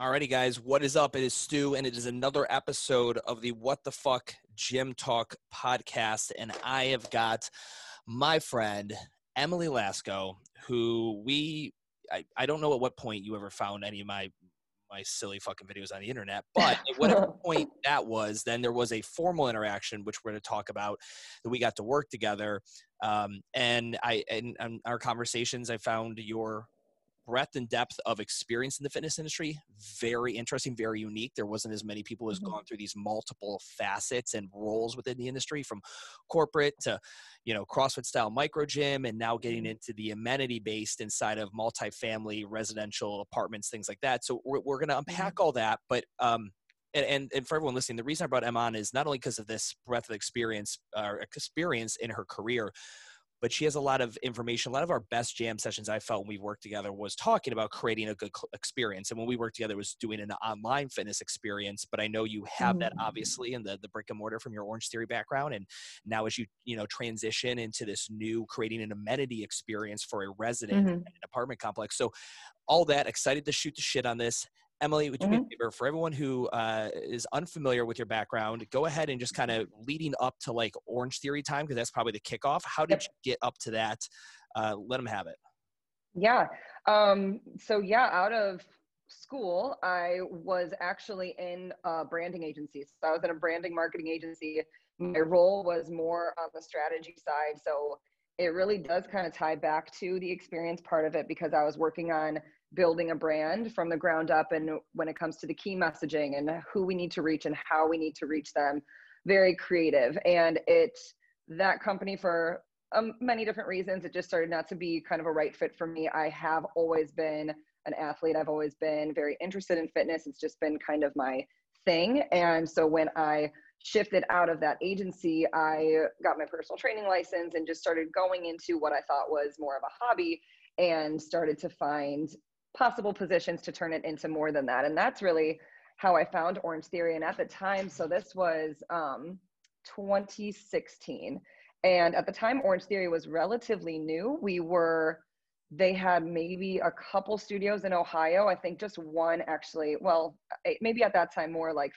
Alrighty, guys, what is up? It is Stu, and it is another episode of the What the Fuck Gym Talk podcast. And I have got my friend Emily Lasco, who we I, I don't know at what point you ever found any of my my silly fucking videos on the internet. But at whatever point that was, then there was a formal interaction, which we're going to talk about, that we got to work together. Um, and I, in, in our conversations, I found your breadth and depth of experience in the fitness industry very interesting very unique there wasn't as many people as mm-hmm. gone through these multiple facets and roles within the industry from corporate to you know crossfit style micro gym and now getting mm-hmm. into the amenity based inside of multifamily residential apartments things like that so we're, we're going to unpack mm-hmm. all that but um and, and, and for everyone listening, the reason I brought Em on is not only because of this breadth of experience or uh, experience in her career, but she has a lot of information. A lot of our best jam sessions I felt when we worked together was talking about creating a good experience. And when we worked together was doing an online fitness experience. But I know you have mm-hmm. that mm. obviously in the, the brick and mortar from your Orange Theory background. And now as you, you know, transition into this new creating an amenity experience for a resident mm-hmm. in an apartment complex. So all that excited to shoot the shit on this. Emily, would you mm-hmm. favor for everyone who uh, is unfamiliar with your background, go ahead and just kind of leading up to like Orange Theory time because that's probably the kickoff. How did yep. you get up to that? Uh, let them have it. Yeah. Um, so yeah, out of school, I was actually in a branding agency. So I was in a branding marketing agency. My role was more on the strategy side. So it really does kind of tie back to the experience part of it because I was working on building a brand from the ground up and when it comes to the key messaging and who we need to reach and how we need to reach them very creative. And it that company for um, many different reasons. It just started not to be kind of a right fit for me. I have always been an athlete. I've always been very interested in fitness. It's just been kind of my thing. And so when i shifted out of that agency i got my personal training license and just started going into what i thought was more of a hobby and started to find possible positions to turn it into more than that. And that's really how I found Orange Theory. And at the time, so this was um, 2016. And at the time, Orange Theory was relatively new. We were, they had maybe a couple studios in Ohio. I think just one actually, well, maybe at that time more like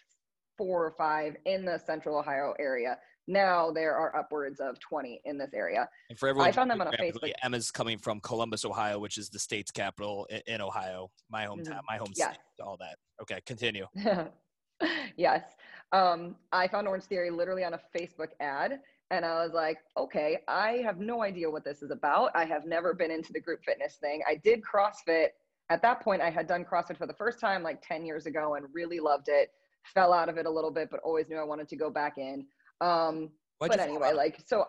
four or five in the central Ohio area. Now there are upwards of 20 in this area. And for everyone, I found them on a Facebook. Emma's coming from Columbus, Ohio, which is the state's capital in, Ohio, my hometown, mm-hmm. my home yes. state, all that. Okay, continue. yes. Um, I found Orange Theory literally on a Facebook ad. And I was like, okay, I have no idea what this is about. I have never been into the group fitness thing. I did CrossFit. At that point, I had done CrossFit for the first time like 10 years ago and really loved it. Fell out of it a little bit, but always knew I wanted to go back in. Um, Why'd but anyway, like, so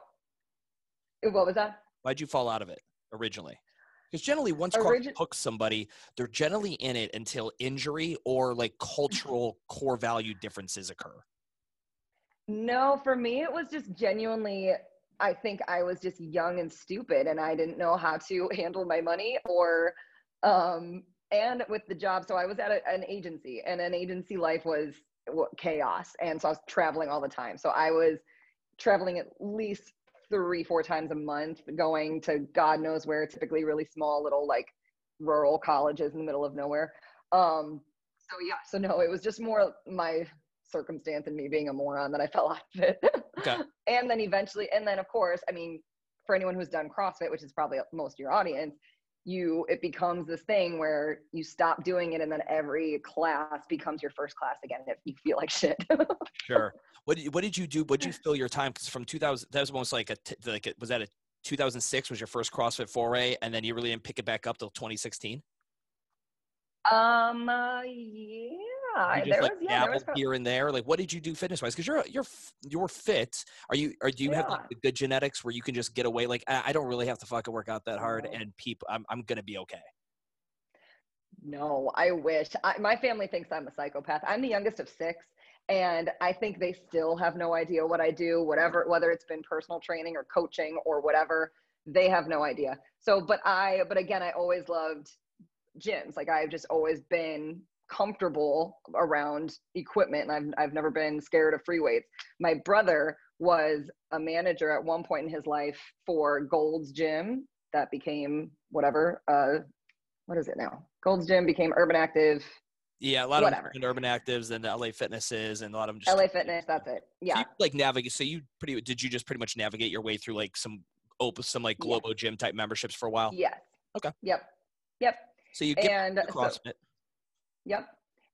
what was that? Why'd you fall out of it originally? Because generally, once Origi- hooks somebody, they're generally in it until injury or like cultural core value differences occur. No, for me, it was just genuinely. I think I was just young and stupid, and I didn't know how to handle my money or, um, and with the job. So I was at a, an agency, and an agency life was chaos. And so I was traveling all the time. So I was traveling at least three, four times a month, going to God knows where, typically really small little like rural colleges in the middle of nowhere. Um, so yeah, so no, it was just more my circumstance and me being a moron that I fell out of it. Okay. and then eventually, and then of course, I mean, for anyone who's done CrossFit, which is probably most of your audience, you it becomes this thing where you stop doing it and then every class becomes your first class again if you feel like shit. Sure. What did, what did you do? What did you fill your time? Because from 2000 that was almost like a like a, was that a 2006 was your first crossfit foray and then you really didn't pick it back up till 2016 um uh, yeah you just, like, was, yeah, probably... here and there. Like, what did you do fitness wise? Because you're you're you're fit. Are you? Or do you yeah. have like, good genetics where you can just get away? Like, I, don't really have to fucking work out that hard, and people, I'm I'm gonna be okay. No, I wish. I, my family thinks I'm a psychopath. I'm the youngest of six, and I think they still have no idea what I do. Whatever, whether it's been personal training or coaching or whatever, they have no idea. So, but I, but again, I always loved gyms. Like I've just always been comfortable around equipment and I've, I've never been scared of free weights. My brother was a manager at one point in his life for Gold's Gym that became whatever, uh, what is it now? Gold's Gym became Urban Active Yeah, a lot Whatever. of urban actives and LA fitnesses and a lot of them just LA Fitness, that's it. So Yeah. you, like navigate. So you pretty did you just pretty much navigate your way through like some open some like Yeah. Globo gym type memberships for a while. Yes. Okay. Yep. Yep. So you get And into so, CrossFit. Yep.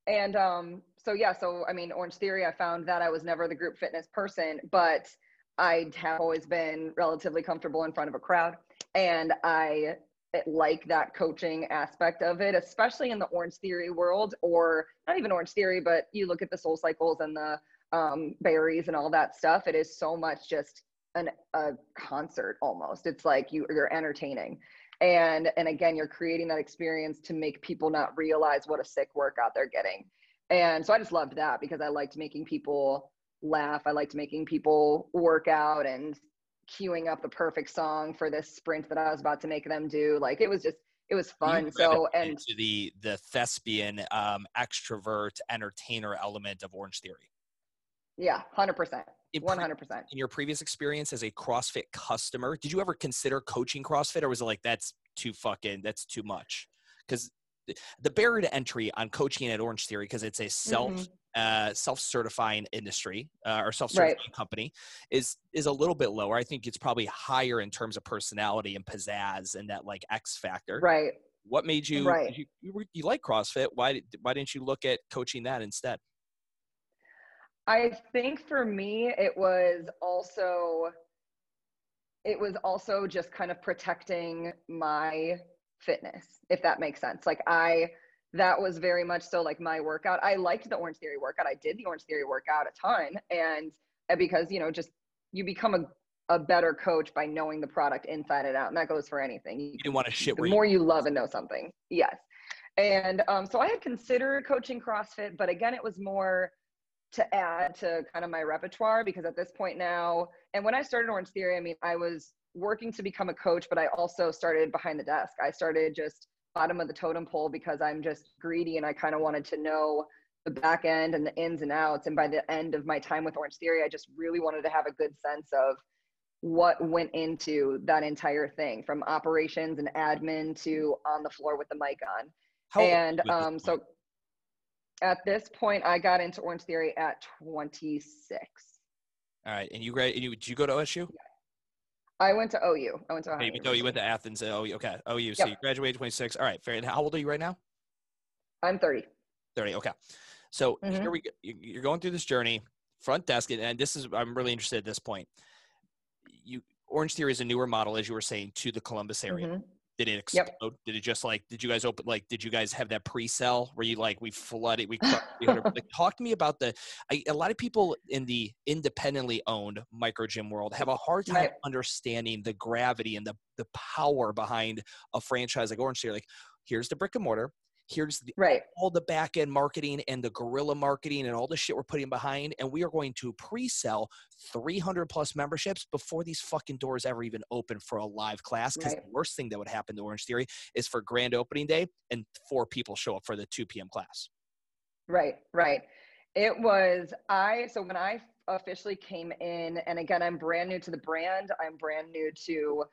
And um, so yeah, so I mean, Orange Theory, I found that I was never the group fitness person, but I have always been relatively comfortable in front of a crowd, and I like that coaching aspect of it, especially in the Orange Theory world, or not even Orange Theory, but you look at the Soul Cycles and the um, Barry's and all that stuff. It is so much just an a concert almost. It's like you you're entertaining and and again you're creating that experience to make people not realize what a sick workout they're getting. And so i just loved that because i liked making people laugh. I liked making people work out and queuing up the perfect song for this sprint that i was about to make them do. Like it was just it was fun. so and to the the thespian um, extrovert entertainer element of Orange Theory. yeah 100% In pre- 100% in your previous experience as a CrossFit customer, did you ever consider coaching CrossFit, or was it like that's too fucking that's too much? Because the barrier to entry on coaching at Orange Theory, because it's a self Mhm. uh, self certifying industry uh, or self certifying company, is is a little bit lower. I think it's probably higher in terms of personality and pizzazz and that like X factor. right What made you Right. you, you, you like CrossFit? Why did, why didn't you look at coaching that instead? I think for me, it was also it was also just kind of protecting my fitness, if that makes sense. Like I that was very much so like my workout. I liked the Orange Theory workout. I did the Orange Theory workout a ton. And because, you know, just you become a, a better coach by knowing the product inside and out. And that goes for anything. You didn't want to shit the where you more you love and know something yes and um, so i had considered coaching crossfit but again it was more to add to kind of my repertoire because at this point now and when i started orange theory i mean i was working to become a coach but i also started behind the desk i started just bottom of the totem pole because i'm just greedy and i kind of wanted to know the back end and the ins and outs and by the end of my time with orange theory i just really wanted to have a good sense of what went into that entire thing from operations and admin to on the floor with the mic on. How and you at this um, so? At this point, I got into Orange Theory at 26. all right, and you gra- and you did you go to OSU? I went to OU. I went to Ohio. Oh, you, no, you went to Athens. uh, OU. Okay, OU. So Yep. you graduated 26. All right, fair. And how old are you right now? I'm 30. 30. Okay. So Mhm. here we go. You- You're going through this journey, front desk, and- this is I'm really interested at this point. You Orange Theory is a newer model, as you were saying, to the Columbus area. Mhm. Did it Yep. explode? Did it just like? Did you guys open? Like, did you guys have that pre-sell where you like we flooded? We crushed 300 like, talk to me about the. I, a lot of people in the independently owned micro gym world have a hard time Right. understanding the gravity and the the power behind a franchise like Orange Theory. Like, here's the brick and mortar. Here's the Right. all the back end marketing and the guerrilla marketing and all the shit we're putting behind. And we are going to pre sell 300 plus memberships before these fucking doors ever even open for a live class. Because Right. the worst thing that would happen to Orange Theory is for grand opening day and four people show up for the 2 p.m. class. Right, right. It was I so when I officially came in and again I'm brand new to the brand, I'm brand new to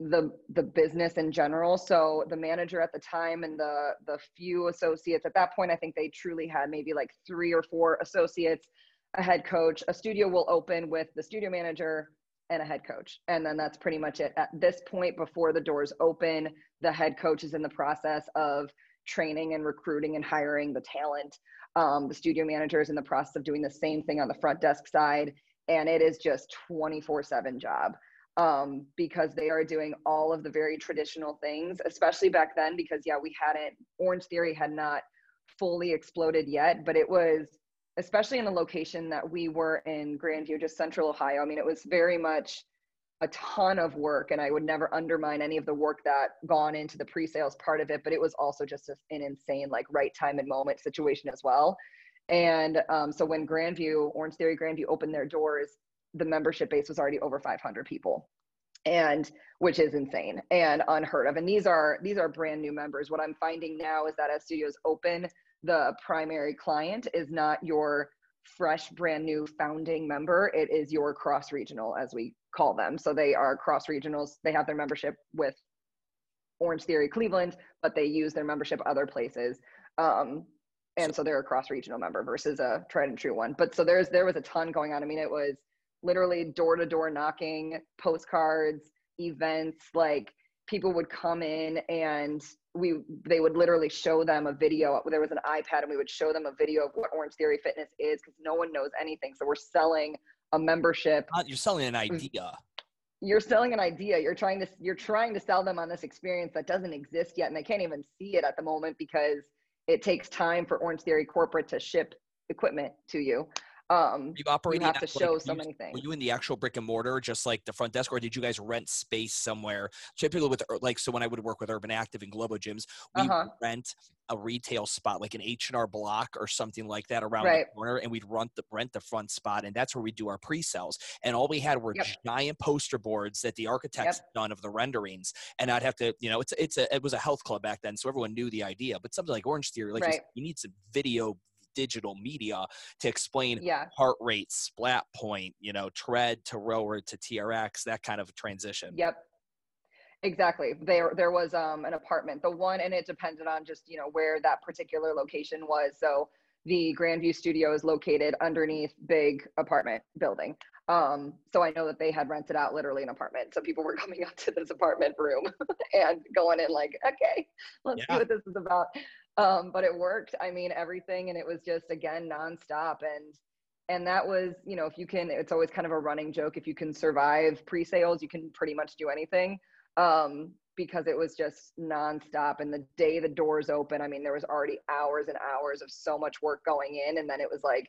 the the business in general. So the manager at the time and the the few associates at that point I think they truly had maybe like 3 or 4 associates, a head coach, a studio will open with the studio manager and a head coach. And then that's pretty much it. At this point before the doors open, the head coach is in the process of training and recruiting and hiring the talent um, the studio manager is in the process of doing the same thing on the front desk side and it is just 24 7 job um, because they are doing all of the very traditional things especially back then because yeah we hadn't orange theory had not fully exploded yet but it was especially in the location that we were in grandview just central ohio i mean it was very much a ton of work and i would never undermine any of the work that gone into the pre-sales part of it but it was also just an insane like right time and moment situation as well. And um, so when grandview orange theory grandview opened their doors the membership base was already over 500 people and which is insane and unheard of. And these are these are brand new members. What i'm finding now is that as studios open the primary client is not your fresh brand new founding member. It is your cross regional as we call them. So they are cross regionals they have their membership with orange theory cleveland but they use their membership other places. Um, and so they're a cross regional member versus a tried and true one. But so there's there was a ton going on. I mean, it was literally door to door knocking, postcards, events. Like people would come in and we they would literally show them a video. There was an iPad and we would show them a video of what Orange Theory Fitness is because no one knows anything. So we're selling a membership. You're selling an mm. idea. You're selling an idea. You're trying to you're trying to sell them on this experience that doesn't exist yet, and they can't even see it at the moment because it takes time for Orange Theory corporate to ship equipment to you. Um, you operating you have to show like, so many things. Were you in the actual brick and mortar, just like the front desk, or did you guys rent space somewhere? Typically, with like so, when I would work with Urban Active and Globo gyms, we uh-huh. rent a retail spot, like an H and R Block or something like that, around right. the corner, and we'd rent the rent the front spot, and that's where we do our pre-sales. And all we had were yep. giant poster boards that the architects yep. done of the renderings, and I'd have to, you know, it's it's a it was a health club back then, so everyone knew the idea. But something like Orange Theory, like right. you, you need some video digital media to explain yeah. heart rate, splat point, you know, tread to rower to TRX, that kind of transition. Yep. Exactly. There there was um an apartment. The one and it depended on just, you know, where that particular location was. So the Grandview studio is located underneath big apartment building. Um, so I know that they had rented out literally an apartment. So people were coming up to this apartment room and going in like, okay, let's yeah. see what this is about um, but it worked. I mean, everything, and it was just again nonstop, and and that was, you know, if you can, it's always kind of a running joke. If you can survive pre-sales, you can pretty much do anything. Um, because it was just nonstop. And the day the doors open, I mean, there was already hours and hours of so much work going in, and then it was like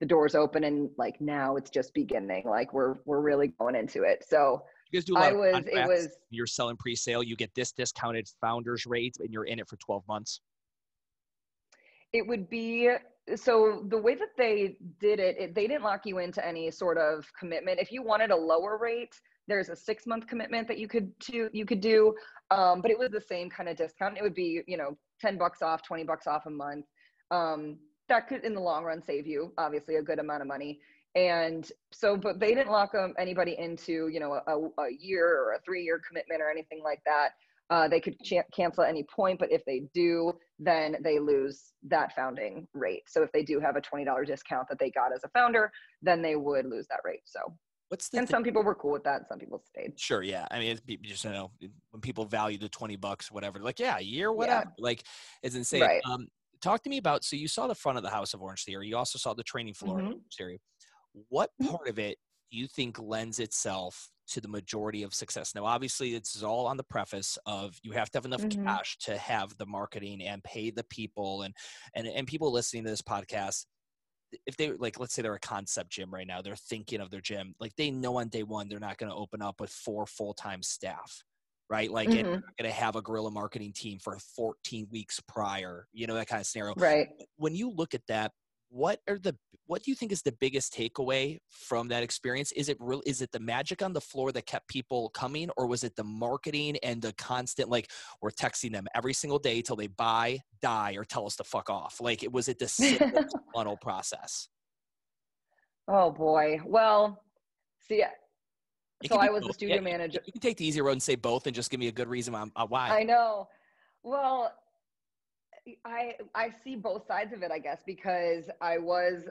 the doors open, and like now it's just beginning. Like we're we're really going into it. So you guys do a lot I was, it was. You're selling pre-sale. You get this discounted founders rate, and you're in it for 12 months it would be so the way that they did it, it, they didn't lock you into any sort of commitment. If you wanted a lower rate there's a six month commitment that you could to you could do um, but it was the same kind of discount. It would be you know 10 bucks off 20 bucks off a month. Um, that could in the long run save you obviously a good amount of money. And so but they didn't lock um, anybody into you know a, a year or a three year commitment or anything like that uh, they could ch- cancel at any point, but if they do, then they lose that founding rate. So if they do have a $20 discount that they got as a founder, then they would lose that rate. So What's the and some people were cool with that. Some people stayed. Sure, yeah. I mean, just you know when people value the twenty bucks, whatever. Like, yeah, a year, whatever. Yeah. Like, it's insane. Right. Um, talk to me about. So you saw the front of the house of Orange Theory. You also saw the training floor mm-hmm. of Orange Theory. What mm-hmm. part of it do you think lends itself to the majority of success. Now, obviously, this is all on the preface of you have to have enough mm-hmm. cash to have the marketing and pay the people and and and people listening to this podcast. If they like, let's say they're a concept gym right now, they're thinking of their gym. Like they know on day one they're not going to open up with four full time staff, right? Like mm-hmm. going to have a guerrilla marketing team for 14 weeks prior, you know that kind of scenario. Right. When you look at that, what are the what do you think is the biggest takeaway from that experience? Is it real is it the magic on the floor that kept people coming or was it the marketing and the constant like we're texting them every single day till they buy die or tell us to fuck off? Like it was it the funnel process? Oh boy. Well see uh, so i was both. the studio yeah, manager you can take the easy road and say both and just give me a good reason why. Uh, I know. Well I I see both sides of it, I guess, because I was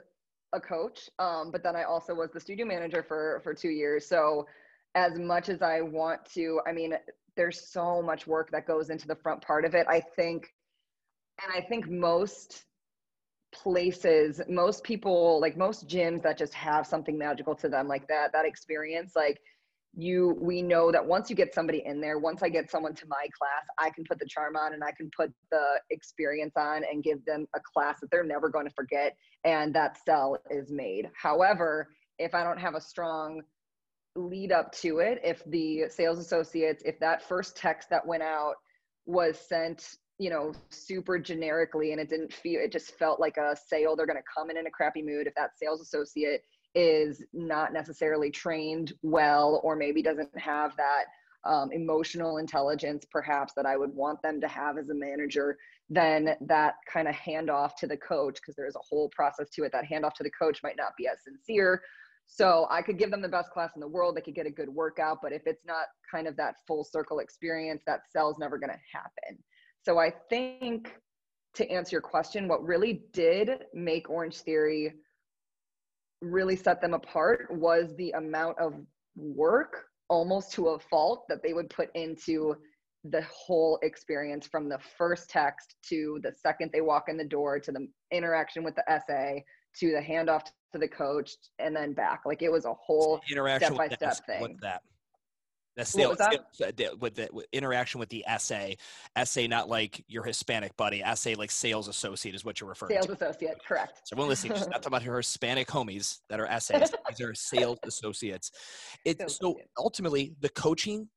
a coach, um, but then I also was the studio manager for for two years. So as much as I want to, I mean, there's so much work that goes into the front part of it. I think, and I think most places, most people, like most gyms that just have something magical to them, like that, that experience, like you we know that once you get somebody in there once i get someone to my class i can put the charm on and i can put the experience on and give them a class that they're never going to forget and that sell is made. However if i don't have a strong lead up to it if the sales associates if that first text that went out was sent you know super generically and it didn't feel it just felt like a sale they're going to come in in a crappy mood. If that sales associate is not necessarily trained well or maybe doesn't have that um, emotional intelligence perhaps that i would want them to have as a manager then that kind of handoff to the coach because there's a whole process to it that handoff to the coach might not be as sincere. So i could give them the best class in the world they could get a good workout but if it's not kind of that full circle experience that sell's never going to happen. So i think to answer your question, what really did make Orange Theory really set them apart was the amount of work, almost to a fault, that they would put into the whole experience from the first text to the second they walk in the door to the interaction with the essay to the handoff to the coach and then back. Like it was a whole interaction step by step thing. What's that? That's was the- with the with interaction with the essay. Essay, not like your Hispanic buddy. Essay, like sales associate, is what you're referring Sales to. Sales associate, correct. So everyone listening, she's not talking about her Hispanic homies that are essays. These are sales associates. It, Sales so associates. ultimately, the coaching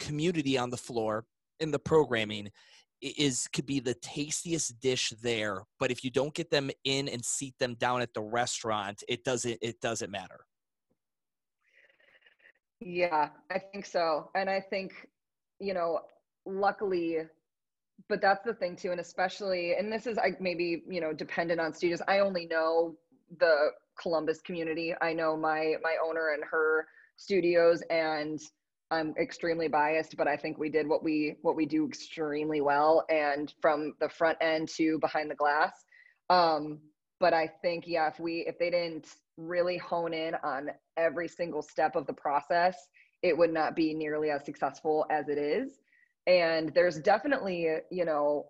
community on the floor in the programming is could be the tastiest dish there. But if you don't get them in and seat them down at the restaurant, it doesn't it doesn't matter. Yeah, I think so. And I think, you know, luckily, but that's the thing too. And especially, and this is like maybe, you know, dependent on studios. I only know the Columbus community. I know my my owner and her studios and I'm extremely biased, but I think we did what we what we do extremely well and from the front end to behind the glass. Um, but I think yeah, if we if they didn't really hone in on every single step of the process, it would not be nearly as successful as it is. And there's definitely, you know,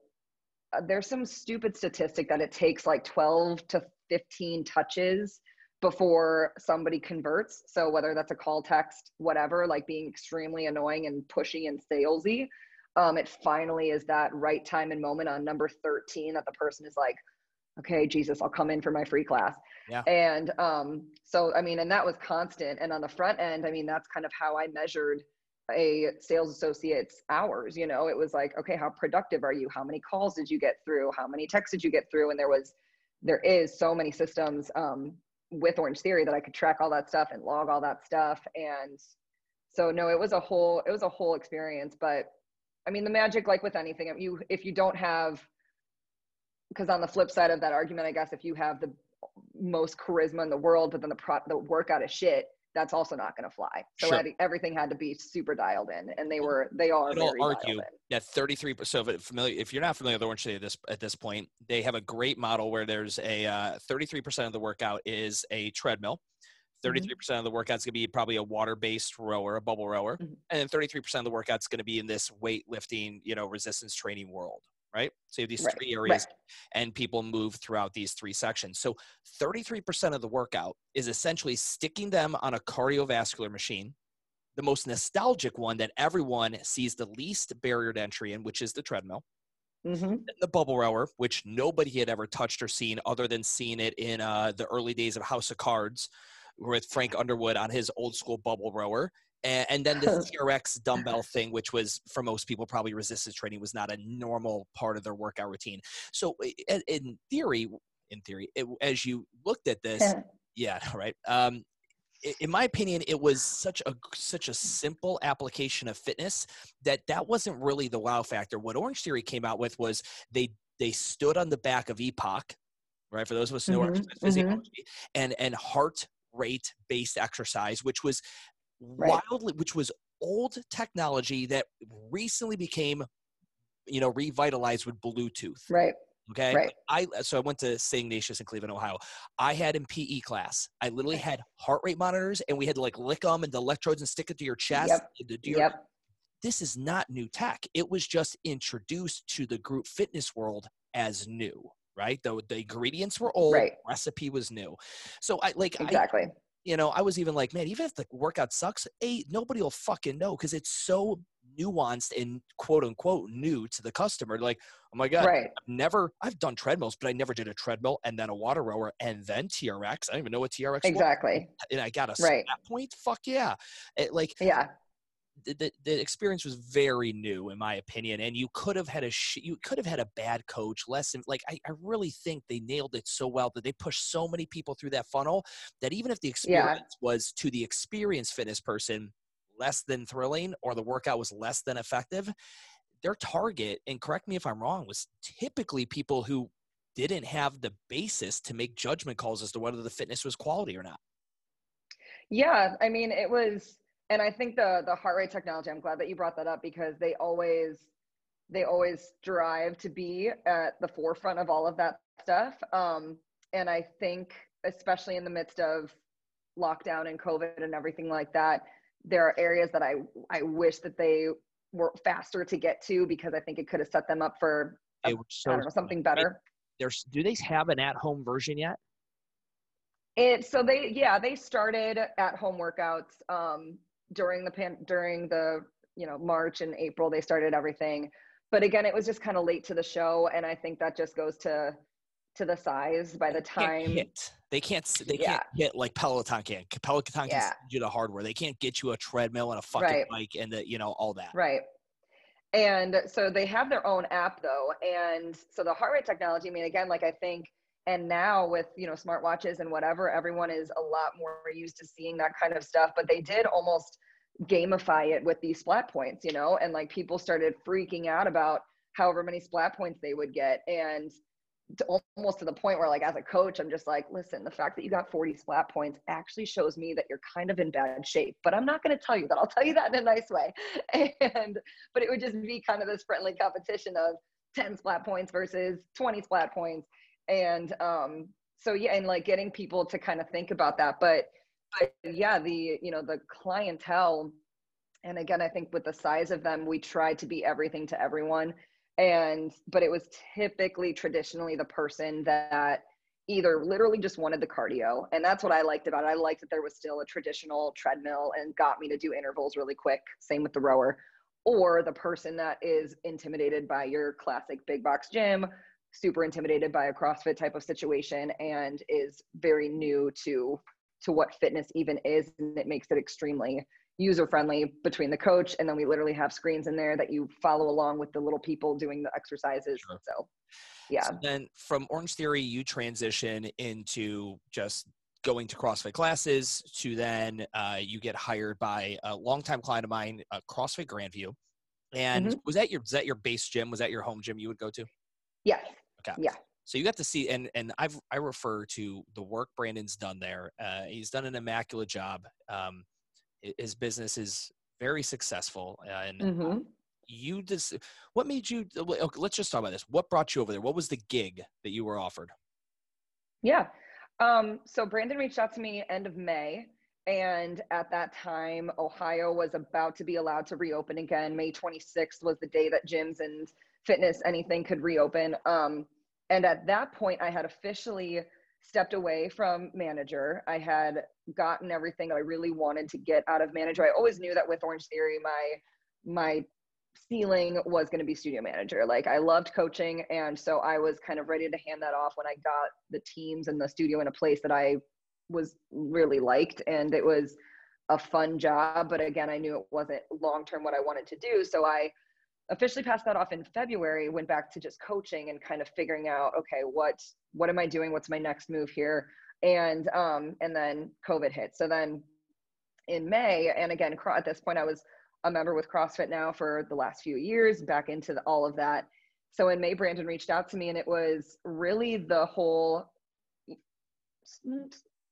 uh, there's some stupid statistic that it takes like 12 to 15 touches before somebody converts. So whether that's a call text, whatever, like being extremely annoying and pushy and salesy, um, it finally is that right time and moment on number 13 that the person is like, okay, Jesus, I'll come in for my free class. Yeah. And um, so, I mean, and that was constant. And on the front end, I mean, that's kind of how I measured a sales associate's hours. You know, it was like, okay, how productive are you? How many calls did you get through? How many texts did you get through? And there was, there is so many systems um, with Orange Theory that I could track all that stuff and log all that stuff. And so, no, it was a whole, it was a whole experience. But I mean, the magic, like with anything, you if you don't have, because on the flip side of that argument, I guess if you have the most charisma in the world, but then the pro- the workout is shit, that's also not going to fly. So Sure. everything had to be super dialed in, and they were they are very argue that 33 so if, familiar, if you're not familiar with Orange City at this at this point, they have a great model where there's a uh, 33% of the workout is a treadmill. Mm-hmm. 33% of the workout's going to be probably a water-based rower, a bubble rower, Mhm. and then 33% of the workout's going to be in this weightlifting, you know, resistance training world, right? So you have these Right, three areas Right. and people move throughout these three sections. So 33% of the workout is essentially sticking them on a cardiovascular machine, the most nostalgic one that everyone sees the least barrier to entry in, which is the treadmill, hmm the bubble rower, which nobody had ever touched or seen other than seeing it in uh, the early days of House of Cards with Frank Underwood on his old school bubble rower. And, and then the TRX dumbbell thing, which was for most people probably resistance training was not a normal part of their workout routine. So in, theory, in theory, it, as you looked at this, yeah, right. Um, in my opinion, it was such a such a simple application of fitness that that wasn't really the wow factor. What Orange Theory came out with was they they stood on the back of EPOC, right? For those of us who know Mhm, Theory physiology, and and heart rate based exercise, which was Right. wildly, which was old technology that recently became, you know, revitalized with Bluetooth. Right. Okay. Right. I so I went to St. Ignatius in Cleveland, Ohio. I had in PE class. I literally had heart rate monitors, and we had to like lick them and the electrodes and stick it to your chest. Yep. to do your- Yep. This is not new tech. It was just introduced to the group fitness world as new. Right. The the ingredients were old. Right. Recipe was new. So I like I, Exactly. You know, I was even like, man, even if the workout sucks, a nobody will fucking know because it's so nuanced and quote unquote new to the customer. Like, oh my god, right. I've never I've done treadmills, but I never did a treadmill and then a water rower and then TRX. I don't even know what TRX was. Exactly. And I got a Right. point. Fuck yeah. It, like Yeah. The, the, experience was very new in my opinion and you could have had a sh- you could have had a bad coach less than like I, I really think they nailed it so well that they pushed so many people through that funnel that even if the experience was to the experienced fitness person less than thrilling or the workout was less than effective their target and correct me if i'm wrong was typically people who didn't have the basis to make judgment calls as to whether the fitness was quality or not. Yeah, I mean, it was, and I think the the heart rate technology. I'm glad that you brought that up because they always, they always strive to be at the forefront of all of that stuff. Um, and I think, especially in the midst of lockdown and COVID and everything like that, there are areas that I I wish that they were faster to get to because I think it could have set them up for a, so, know, something better. There's, do they have an at-home version yet? It so they yeah they started at home workouts um, during the pan during the you know March and April they started everything, but again it was just kind of late to the show and I think that just goes to to the size by the time hit. they can't they yeah. can't hit like Peloton can. Peloton can yeah. you the hardware. They can't get you a treadmill and a fucking right. bike and the you know all that. Right. And so they have their own app though, and so the heart rate technology. I mean, again, like I think, and now with you know smartwatches and whatever, everyone is a lot more used to seeing that kind of stuff. But they did almost gamify it with these splat points, you know, and like people started freaking out about however many splat points they would get, and to almost to the point where like as a coach i'm just like listen the fact that you got 40 splat points actually shows me that you're kind of in bad shape but i'm not going to tell you that. I'll tell you that in a nice way. And but it would just be kind of this friendly competition of 10 splat points versus 20 splat points and um so yeah and like getting people to kind of think about that but but yeah the you know the clientele and again i think with the size of them we try to be everything to everyone and but it was typically traditionally the person that either literally just wanted the cardio and that's what i liked about it. I liked that there was still a traditional treadmill and got me to do intervals really quick same with the rower or the person that is intimidated by your classic big box gym super intimidated by a crossfit type of situation and is very new to to what fitness even is and it makes it extremely user friendly between the coach and then we literally have screens in there that you follow along with the little people doing the exercises sure. so yeah so then from orange theory you transition into just going to CrossFit classes to then uh, you get hired by a longtime client of mine, uh, CrossFit Grandview. And mm-hmm. was that your was that your base gym? Was that your home gym you would go to? Yes. Yeah. So you got to see, and and I've I refer to the work Brandon's done there. Uh, he's done an immaculate job. Um, his business is very successful and mm-hmm. you just what made you okay, let's just talk about this what brought you over there what was the gig that you were offered yeah um, so brandon reached out to me end of may and at that time ohio was about to be allowed to reopen again may 26th was the day that gyms and fitness anything could reopen um, and at that point i had officially stepped away from manager. I had gotten everything I really wanted to get out of manager. I always knew that with Orange Theory, my my ceiling was going to be studio manager. Like I loved coaching, and so I was kind of ready to hand that off when I got the teams and the studio in a place that I was really liked, and it was a fun job. But again, I knew it wasn't long term what I wanted to do, so I officially passed that off in February, went back to just coaching and kind of figuring out, okay, what what am I doing? What's my next move here? And um, and then COVID hit. So then in May, and again, at this point, I was a member with CrossFit now for the last few years, back into the, all of that. So in May, Brandon reached out to me, and it was really the whole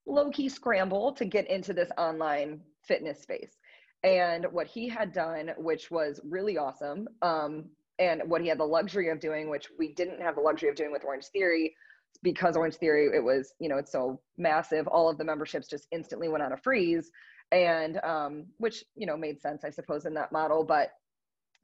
low key scramble to get into this online fitness space and what he had done which was really awesome um, and what he had the luxury of doing which we didn't have the luxury of doing with orange theory. Because orange theory it was you know it's so massive all of the memberships just instantly went on a freeze. And um, which you know made sense i suppose in that model. But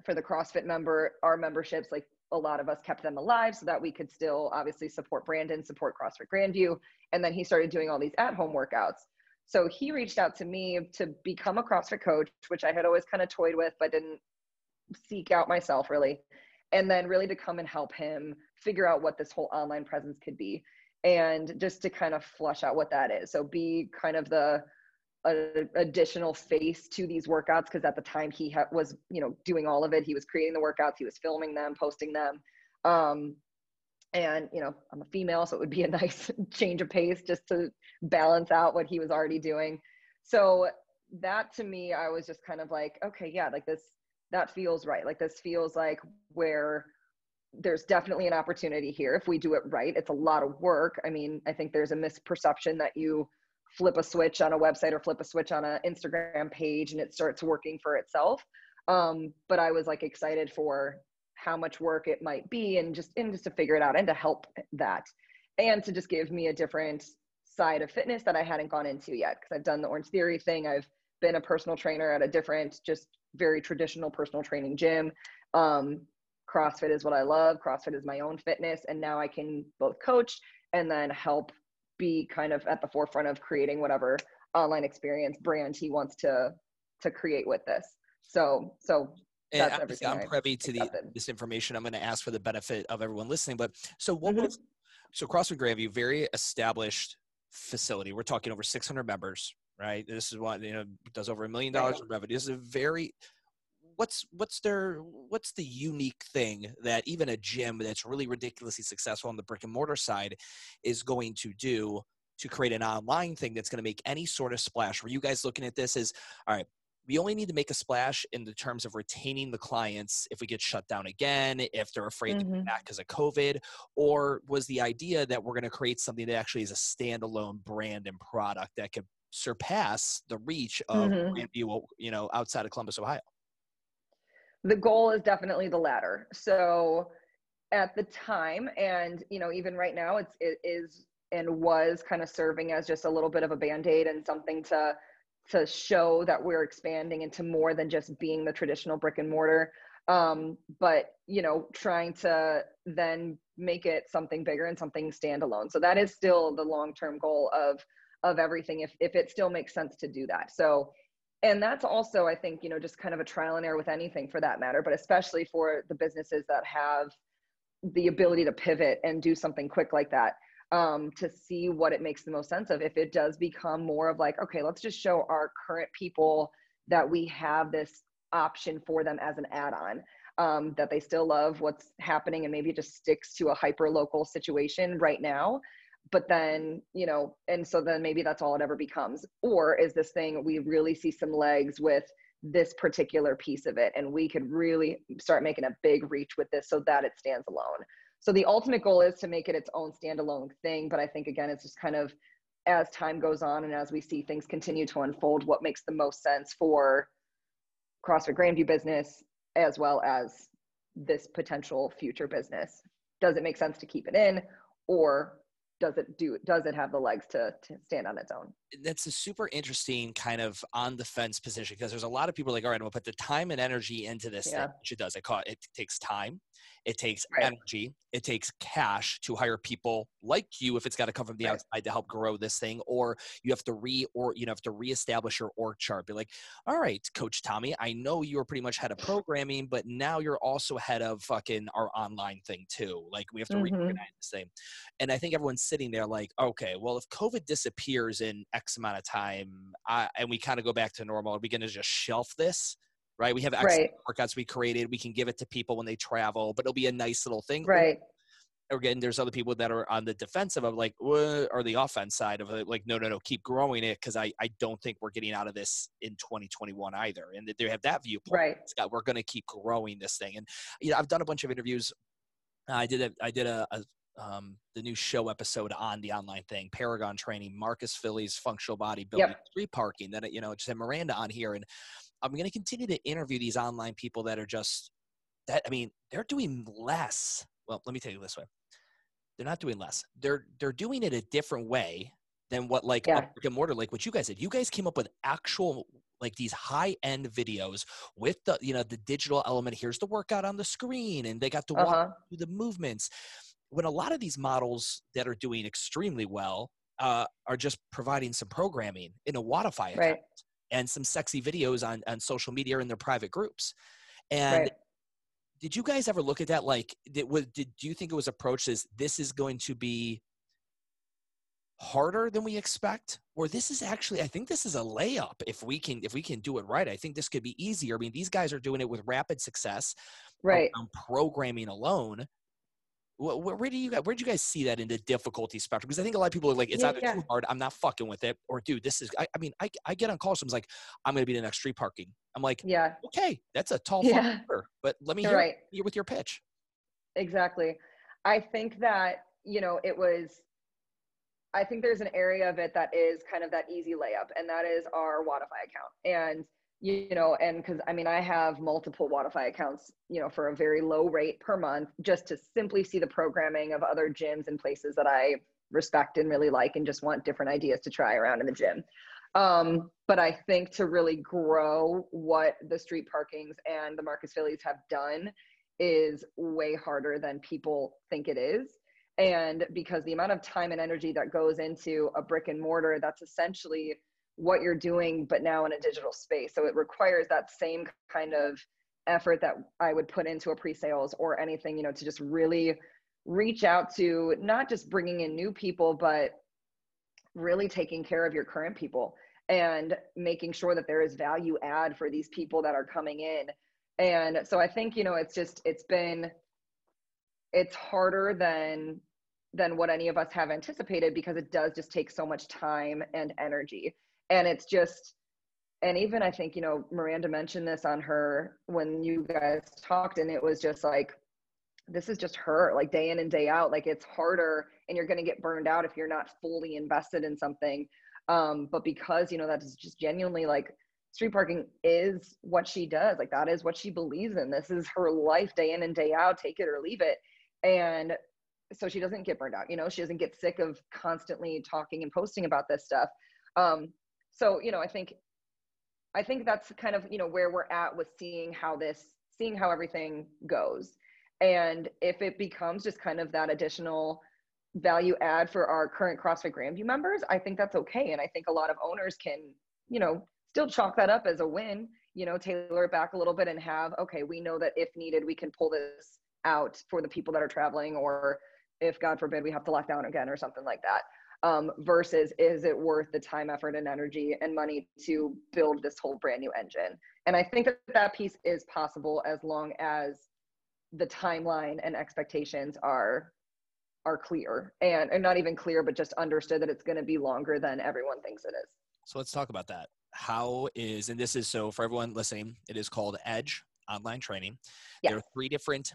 for the crossfit member our memberships like a lot of us kept them alive so that we could still obviously support brandon support crossfit grandview. And then he started doing all these at home workouts so he reached out to me to become a CrossFit coach, which I had always kind of toyed with, but didn't seek out myself really. And then really to come and help him figure out what this whole online presence could be and just to kind of flush out what that is. So be kind of the additional face to these workouts because at the time he ha- was you know doing all of it he was creating the workouts he was filming them posting them um, and you know i'm a female so it would be a nice change of pace just to balance out what he was already doing. So that to me i was just kind of like okay yeah like this that feels right. Like this feels like where there's definitely an opportunity here if we do it right. It's a lot of work. I mean i think there's a misperception that you flip a switch on a website or flip a switch on an instagram page and it starts working for itself. Um, but i was like excited for how much work it might be and just and just to figure it out and to help that and to just give me a different side of fitness that I hadn't gone into yet because I've done the Orange Theory thing. I've been a personal trainer at a different, just very traditional personal training gym. Um, CrossFit is what I love. CrossFit is my own fitness. And now I can both coach and then help be kind of at the forefront of creating whatever online experience brand he wants to to create with this. So so and I'm privy to the, this information. I'm going to ask for the benefit of everyone listening. But so what mm-hmm. was so CrossFit Grandview, very established facility. We're talking over 600 members, right? This is what you know does over a million dollars in revenue. This is a very what's what's their what's the unique thing that even a gym that's really ridiculously successful on the brick and mortar side is going to do to create an online thing that's going to make any sort of splash? Were you guys looking at this as all right? We only need to make a splash in the terms of retaining the clients if we get shut down again, if they're afraid mm-hmm. to come back because of COVID, or was the idea that we're going to create something that actually is a standalone brand and product that could surpass the reach of mm-hmm. Grandview, you know, outside of Columbus, Ohio? The goal is definitely the latter. So at the time, and you know, even right now, it's it is and was kind of serving as just a little bit of a band-aid and something to to show that we're expanding into more than just being the traditional brick and mortar. Um, but you know trying to then make it something bigger and something standalone. So that is still the long term goal of of everything if if it still makes sense to do that. So and that's also i think you know just kind of a trial and error with anything for that matter but especially for the businesses that have the ability to pivot and do something quick like that um, to see what it makes the most sense of. If it does become more of like, okay, let's just show our current people that we have this option for them as an add-on. Um, that they still love what's happening and maybe it just sticks to a hyper local situation right now but then you know and so then maybe that's all it ever becomes or is this thing we really see some legs with this particular piece of it and we could really start making a big reach with this so that it stands alone so the ultimate goal is to make it its own standalone thing but i think again it's just kind of as time goes on and as we see things continue to unfold what makes the most sense for crossfit grandview business as well as this potential future business. Does it make sense to keep it in or does it do does it have the legs to, to stand on its own that's a super interesting kind of on the fence position because there's a lot of people like all right i'm gonna put the time and energy into this yeah. thing which it does it, it takes time it takes right. energy. It takes cash to hire people like you if it's got to come from the right. outside to help grow this thing, or you have to re or you know have to reestablish your org chart. Be like, all right, Coach Tommy, I know you were pretty much head of programming, but now you're also head of fucking our online thing too. Like we have to mm-hmm. reorganize this thing. And I think everyone's sitting there like, okay, well, if COVID disappears in X amount of time, I, and we kind of go back to normal, are we going to just shelf this? right? We have right. workouts we created. We can give it to people when they travel, but it'll be a nice little thing. Right. Again, there's other people that are on the defensive of like, or the offense side of it, like, no, no, no, keep growing it because I, I don't think we're getting out of this in 2021 either. And they have that viewpoint. Right. Got, we're going to keep growing this thing. And you know, I've done a bunch of interviews. I did a, I did a, a um, the new show episode on the online thing, Paragon Training, Marcus Filly's functional bodybuilding, yep. street parking. Then you know, just had Miranda on here, and I'm going to continue to interview these online people that are just that. I mean, they're doing less. Well, let me tell you this way: they're not doing less. They're they're doing it a different way than what like yeah. brick and mortar, like what you guys did. You guys came up with actual like these high end videos with the you know the digital element. Here's the workout on the screen, and they got to walk uh-huh. through the movements. When a lot of these models that are doing extremely well uh, are just providing some programming in a Wodify account. Right and some sexy videos on, on social media or in their private groups. And right. did you guys ever look at that? Like, did, did do you think it was approached as this is going to be harder than we expect or this is actually i think this is a layup if we can if we can do it right i think this could be easier i mean these guys are doing it with rapid success right on programming alone where, where do you where do you guys see that in the difficulty spectrum? Because I think a lot of people are like, it's yeah, either yeah. too hard, I'm not fucking with it, or dude, this is. I, I mean, I, I get on calls. Someone's like, I'm going to be the next street parking. I'm like, yeah, okay, that's a tall yeah. Order, but let me hear right. you with your pitch. Exactly. I think that you know it was. I think there's an area of it that is kind of that easy layup, and that is our Wodify account. And you know, and because I mean, I have multiple Wodify accounts, you know, for a very low rate per month, just to simply see the programming of other gyms and places that I respect and really like, and just want different ideas to try around in the gym. Um, but I think to really grow what the street parkings and the Marcus Fillys have done is way harder than people think it is. And because the amount of time and energy that goes into a brick and mortar, that's essentially what you're doing, but now in a digital space. So it requires that same kind of effort that I would put into a pre-sales or anything, you know, to just really reach out to not just bringing in new people, but really taking care of your current people and making sure that there is value add for these people that are coming in. And so I think, you know, it's just, it's been, it's harder than than what any of us have anticipated because it does just take so much time and energy and it's just and even i think you know miranda mentioned this on her when you guys talked and it was just like this is just her like day in and day out. Like it's harder and you're going to get burned out if you're not fully invested in something. Um but because you know that is just genuinely like street parking is what she does. Like that is what she believes in. This is her life day in and day out take it or leave it. And so she doesn't get burned out you know? She doesn't get sick of constantly talking and posting about this stuff. Um so you know i think i think that's kind of you know where we're at with seeing how this seeing how everything goes. And if it becomes just kind of that additional value add for our current crossfit grandview members i think that's okay. And i think a lot of owners can you know still chalk that up as a win you know tailor it back a little bit and have okay we know that if needed we can pull this out for the people that are traveling or if god forbid we have to lock down again or something like that um, versus is it worth the time, effort, and energy and money to build this whole brand new engine? And I think that that piece is possible as long as the timeline and expectations are are clear and, and not even clear, but just understood that it's going to be longer than everyone thinks it is. So let's talk about that. How is, and this is so for everyone listening, it is called Edge online training. Yes. There are three different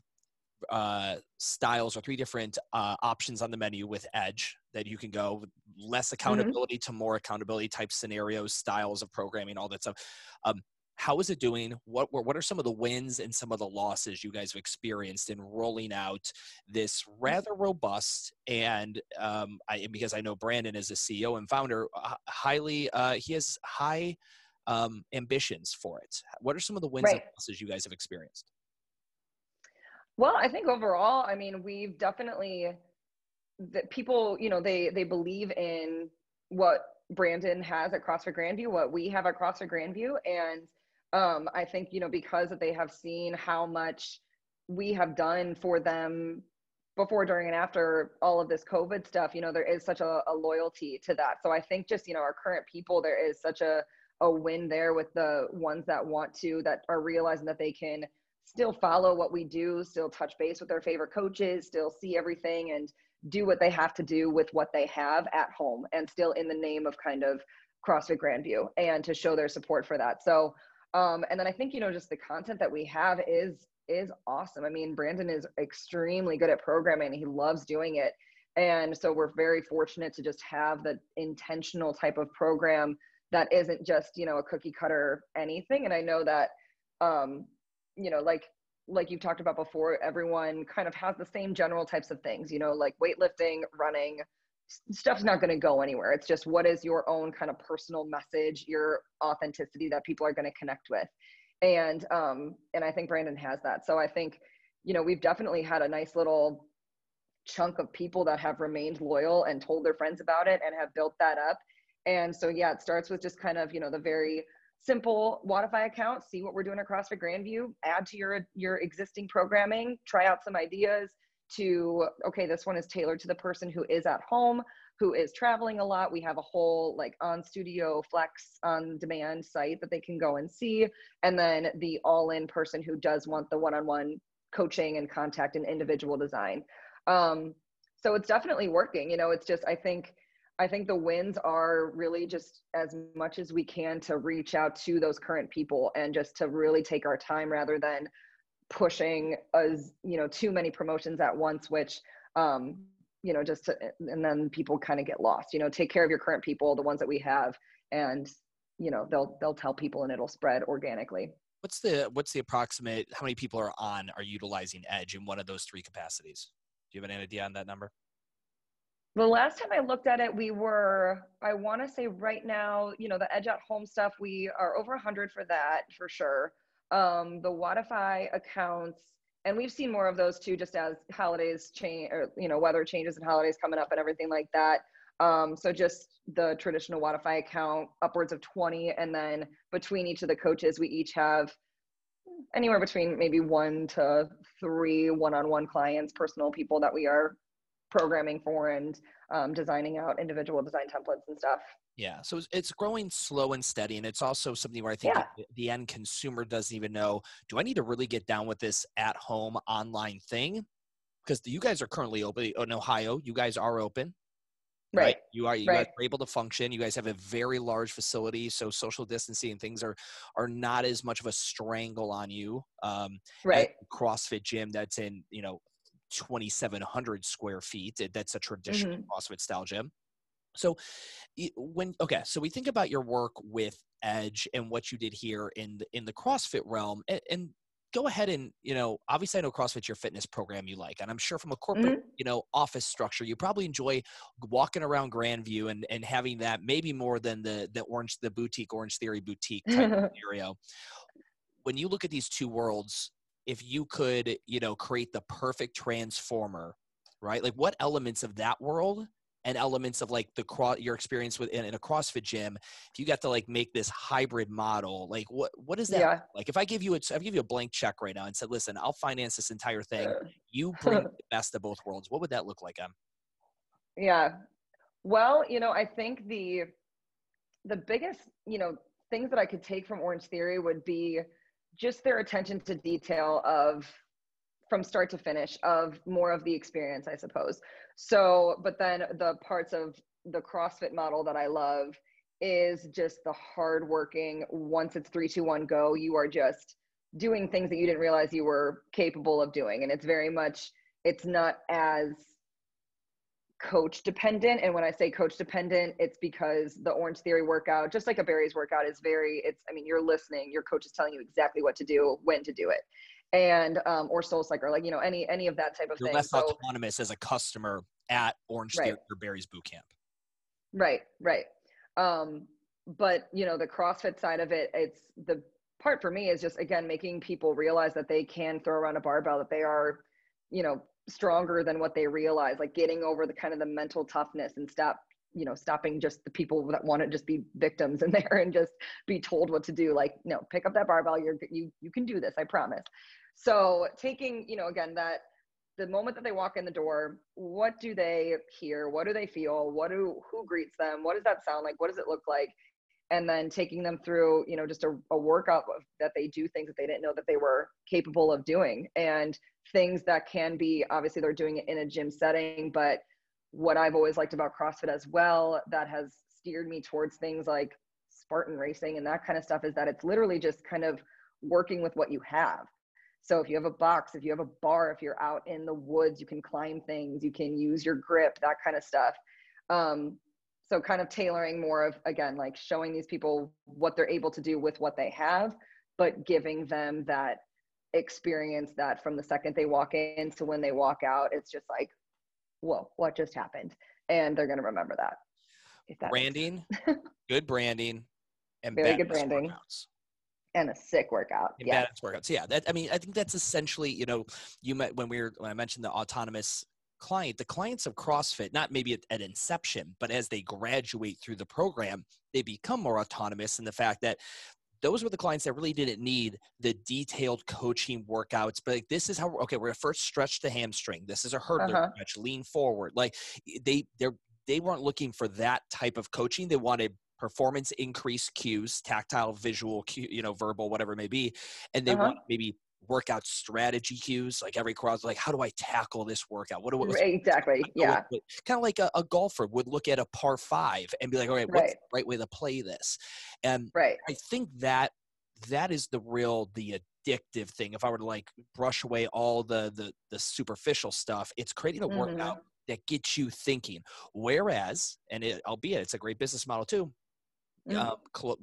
uh, styles or three different uh, options on the menu with Edge that you can go less mm-hmm. accountability mm-hmm. to more accountability type scenarios, styles of programming, all that stuff. Um, how is it doing? What what are some of the wins and some of the losses you guys have experienced in rolling out this rather robust and um, I, because I know Brandon is a CEO and founder, uh, highly uh, he has high um, ambitions for it. What are some of the wins right. and losses you guys have experienced? Well, I think overall, I mean, we've definitely that people, you know, they they believe in what Brandon has at CrossFit Grandview, what we have at CrossFit Grandview, and um, I think you know because that they have seen how much we have done for them before, during, and after all of this COVID stuff. You know, there is such a, a loyalty to that. So I think just you know our current people, there is such a a win there with the ones that want to that are realizing that they can still follow what we do, still touch base with their favorite coaches, still see everything and do what they have to do with what they have at home and still in the name of kind of CrossFit Grandview and to show their support for that. So um, and then I think you know just the content that we have is is awesome. I mean, Brandon is extremely good at programming. He loves doing it. And so we're very fortunate to just have the intentional type of program that isn't just, you know, a cookie cutter anything. And I know that um, you know, like like you've talked about before, everyone kind of has the same general types of things, you know, like weightlifting, running, stuff's not going to go anywhere. It's just what is your own kind of personal message, your authenticity that people are going to connect with. And um and I think Brandon has that. So I think, you know, we've definitely had a nice little chunk of people that have remained loyal and told their friends about it and have built that up. And so yeah, it starts with just kind of, you know, the very simple Wodify account, see what we're doing across the Grandview, add to your your existing programming, try out some ideas to okay, this one is tailored to the person who is at home, who is traveling a lot. We have a whole like on studio flex on demand site that they can go and see. And then the all-in person who does want the one-on-one coaching and contact and individual design. Um, so it's definitely working. You know, it's just I think I think the wins are really just as much as we can to reach out to those current people and just to really take our time rather than pushing as you know too many promotions at once which um you know just to, and then people kind of get lost you know take care of your current people the ones that we have and you know they'll they'll tell people and it'll spread organically. What's the what's the approximate how many people are on are utilizing edge in one of those three capacities? Do you have any idea on that number the last time I looked at it, we were, I want to say right now, you know, the Edge at Home stuff, we are over 100 for that for sure. Um, the Wodify accounts, and we've seen more of those too, just as holidays change, or, you know, weather changes and holidays coming up and everything like that. Um, so just the traditional Wodify account, upwards of 20. And then between each of the coaches, we each have anywhere between maybe one to three one-on-one clients, personal people that we are programming for and um, designing out individual design templates and stuff. Yeah, so it's growing slow and steady, and it's also something where I think yeah. the end consumer doesn't even know: Do I need to really get down with this at-home online thing? Because you guys are currently open in Ohio. You guys are open, right? right? You are you right. guys are able to function. You guys have a very large facility, so social distancing and things are are not as much of a strangle on you. Um, right. CrossFit gym that's in you know 2,700 square feet. That's a traditional mm-hmm. CrossFit style gym. So when okay, so we think about your work with Edge and what you did here in the, in the CrossFit realm, and, and go ahead and you know obviously i know crossfit's your fitness program you like and i'm sure from a corporate mm-hmm. you know office structure you probably enjoy walking around grandview and and having that maybe more than the the orange the boutique orange theory boutique type scenario when you look at these two worlds if you could, you know, create the perfect transformer, right? Like what elements of that world and elements of like the cross your experience with in, in, a CrossFit gym, if you got to like make this hybrid model, like what what is that yeah. like? If I give you a, I give you a blank check right now and said, listen, I'll finance this entire thing. You bring the best of both worlds. What would that look like, Em? Yeah. Well, you know, I think the the biggest, you know, things that I could take from Orange Theory would be just their attention to detail of from start to finish of more of the experience, I suppose. So, but then the parts of the CrossFit model that I love is just the hard working. Once it's three, two, one, go. You are just doing things that you didn't realize you were capable of doing, and it's very much. It's not as coach dependent and when i say coach dependent it's because the orange theory workout just like a barry's workout is very it's i mean you're listening your coach is telling you exactly what to do when to do it and um or soul cycle like you know any any of that type of you're thing less so, autonomous as a customer at orange right. theory or barry's boot camp right right um but you know the crossfit side of it it's the part for me is just again making people realize that they can throw around a barbell that they are you know stronger than what they realize like getting over the kind of the mental toughness and stop you know stopping just the people that want to just be victims in there and just be told what to do. Like no pick up that barbell. You're you you can do this i promise. So taking you know again that the moment that they walk in the door what do they hear? What do they feel? What do who greets them? What does that sound like? What does it look like and then taking them through you know just a, a workout that they do things that they didn't know that they were capable of doing and things that can be obviously they're doing it in a gym setting but what i've always liked about crossfit as well that has steered me towards things like spartan racing and that kind of stuff is that it's literally just kind of working with what you have. So if you have a box if you have a bar if you're out in the woods you can climb things you can use your grip that kind of stuff. Um, so kind of tailoring more of again like showing these people what they're able to do with what they have but giving them that experience that from the second they walk in to when they walk out it's just like whoa what just happened? And they're going to remember that, that branding good branding and very good branding. workouts. and a sick workout and yeah. workouts yeah. That i mean i think that's essentially you know you met when we were when i mentioned the autonomous client, the clients of CrossFit, not maybe at, at, inception, but as they graduate through the program, they become more autonomous in the fact that those were the clients that really didn't need the detailed coaching workouts. But like, this is how okay, we're gonna first stretch the hamstring. This is a hurdler uh-huh. stretch, lean forward. Like they they they weren't looking for that type of coaching. They wanted performance increase cues, tactile, visual, cue, you know, verbal, whatever it may be, and they uh-huh. want maybe workout strategy cues like every cross like how do i tackle this workout what do I, exactly yeah kind of like a, a, golfer would look at a par five and be like all right what's right. the right way to play this and right i think that that is the real the addictive thing if i were to like brush away all the the, the superficial stuff it's creating a mm-hmm. workout that gets you thinking whereas and it, albeit it's a great business model too Mhm. um, cl-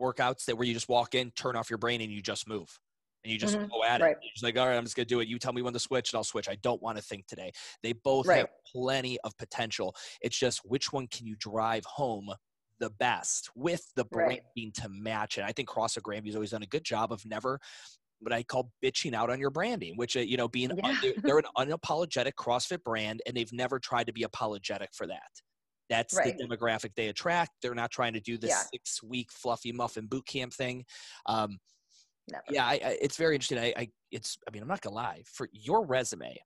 workouts that where you just walk in, turn off your brain, and you just move. And you just Mhm. go at Right. it. You're just like, all right, I'm just gonna do it. You tell me when to switch, and I'll switch. I don't want to think today. They both have plenty of potential. It's just which one can you drive home the best with the Right. branding to match it. I think CrossFit Grandview's always done a good job of never what I call bitching out on your branding, which uh, you know, being Yeah. they're, they're an unapologetic CrossFit brand, and they've never tried to be apologetic for that. That's Right. the demographic they attract. They're not trying to do this Yeah. six week fluffy muffin boot camp thing. Um, Never. yeah, I, I, it's very interesting. I, I, it's, I mean, I'm not gonna lie. For your resume,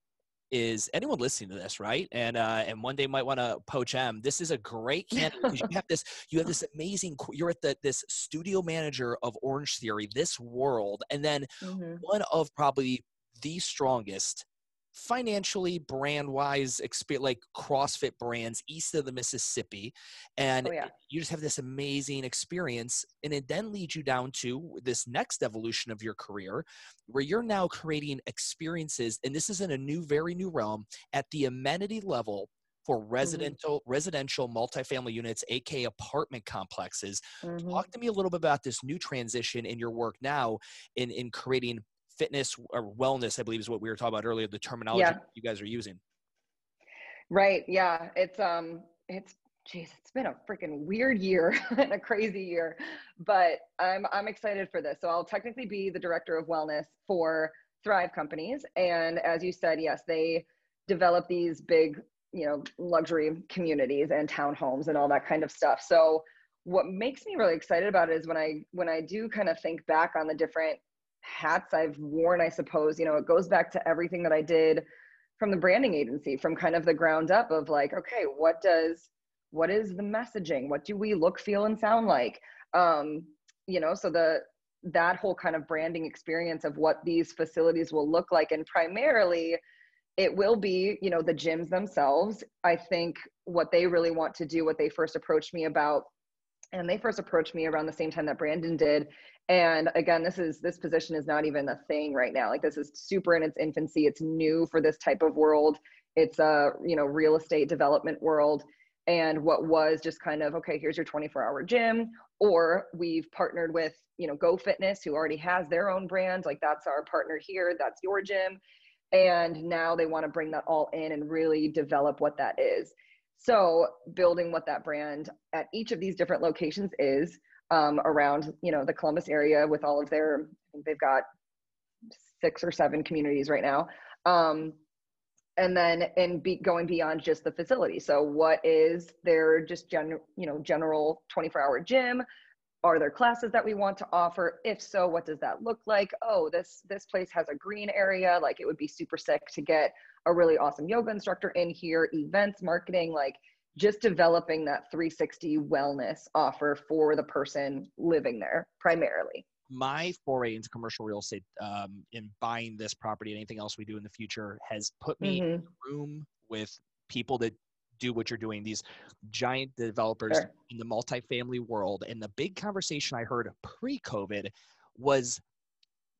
is anyone listening to this right? And uh, and one day might want to poach Em. This is a great candidate you have this, you have this amazing. You're at the this studio manager of Orange Theory, this world, and then Mhm. one of probably the strongest financially brand wise experience like crossfit brands east of the mississippi and Oh, yeah. you just have this amazing experience and it then leads you down to this next evolution of your career where you're now creating experiences and this is in a new very new realm at the amenity level for residential residential multifamily units aka apartment complexes Mhm. talk to me a little bit about this new transition in your work now in in creating fitness or wellness i believe is what we were talking about earlier the terminology Yeah. you guys are using Right. Yeah. It's um it's geez, it's been a freaking weird year and a crazy year. But I'm I'm excited for this. So I'll technically be the director of wellness for Thrive Companies. And as you said, yes, they develop these big, you know, luxury communities and townhomes and all that kind of stuff. So what makes me really excited about it is when I when I do kind of think back on the different hats I've worn, I suppose, you know, it goes back to everything that I did from the branding agency from kind of the ground up of like okay what does what is the messaging? What do we look feel and sound like? Um you know so the that whole kind of branding experience of what these facilities will look like and primarily it will be you know the gyms themselves. I think what they really want to do what they first approached me about and they first approached me around the same time that brandon did and again this is this position is not even a thing right now. Like this is super in its infancy. It's new for this type of world. It's a you know real estate development world. And what was just kind of okay here's your 24 hour gym or we've partnered with you know go fitness who already has their own brand. Like that's our partner here. That's your gym. And now they want to bring that all in and really develop what that is. So building what that brand at each of these different locations is um, around you know the Columbus area with all of their I think they've got six or seven communities right now. Um, and then and be going beyond just the facility. So what is their just general you know general 24 hour gym? Are there classes that we want to offer? If so what does that look like? Oh this this place has a green area. Like it would be super sick to get a really awesome yoga instructor in here events marketing like just developing that 360 wellness offer for the person living there primarily my foray into commercial real estate um, in buying this property and anything else we do in the future has put me Mhm. in a room with people that do what you're doing these giant developers Sure. in the multifamily world and the big conversation i heard pre-covid was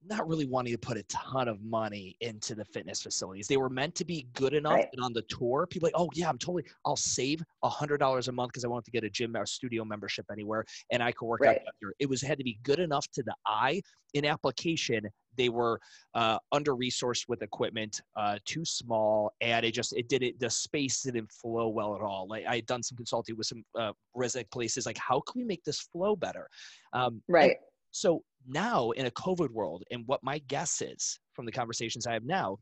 not really wanting to put a ton of money into the fitness facilities. They were meant to be good enough Right. and on the tour, people like, oh yeah, I'm totally, I'll save a hundred dollars a month because I won't have to get a gym or studio membership anywhere and I could work out Right. here. It was had to be good enough to the eye. In application, they were uh, under resourced with equipment, uh, too small, and it just it did it. The space didn't flow well at all. Like I had done some consulting with some uh, resident places, like how can we make this flow better? Um, right so now in a COVID world, and what my guess is from the conversations I have now,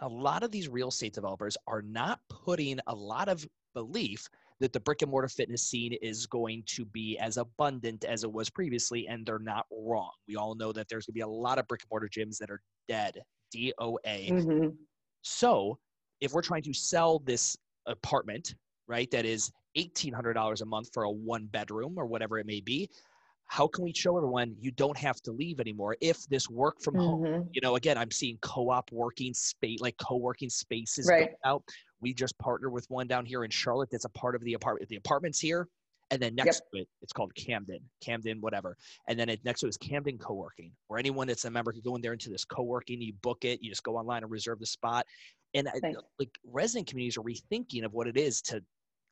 a lot of these real estate developers are not putting a lot of belief that the brick and mortar fitness scene is going to be as abundant as it was previously, and they're not wrong. We all know that there's going to be a lot of brick and mortar gyms that are dead, DOA. hmm So if we're trying to sell this apartment, right, that is $1,800 a month for a one bedroom or whatever it may be, how can we show everyone you don't have to leave anymore if this work from home hmm you know again i'm seeing co-op working space like co-working spaces Right. out. We just partner with one down here in charlotte that's a part of the apartment the apartments here and then next to it it's called camden camden whatever and then it, next to it is camden co-working where anyone that's a member can go in there into this co-working you book it you just go online and reserve the spot and I, like resident communities are rethinking of what it is to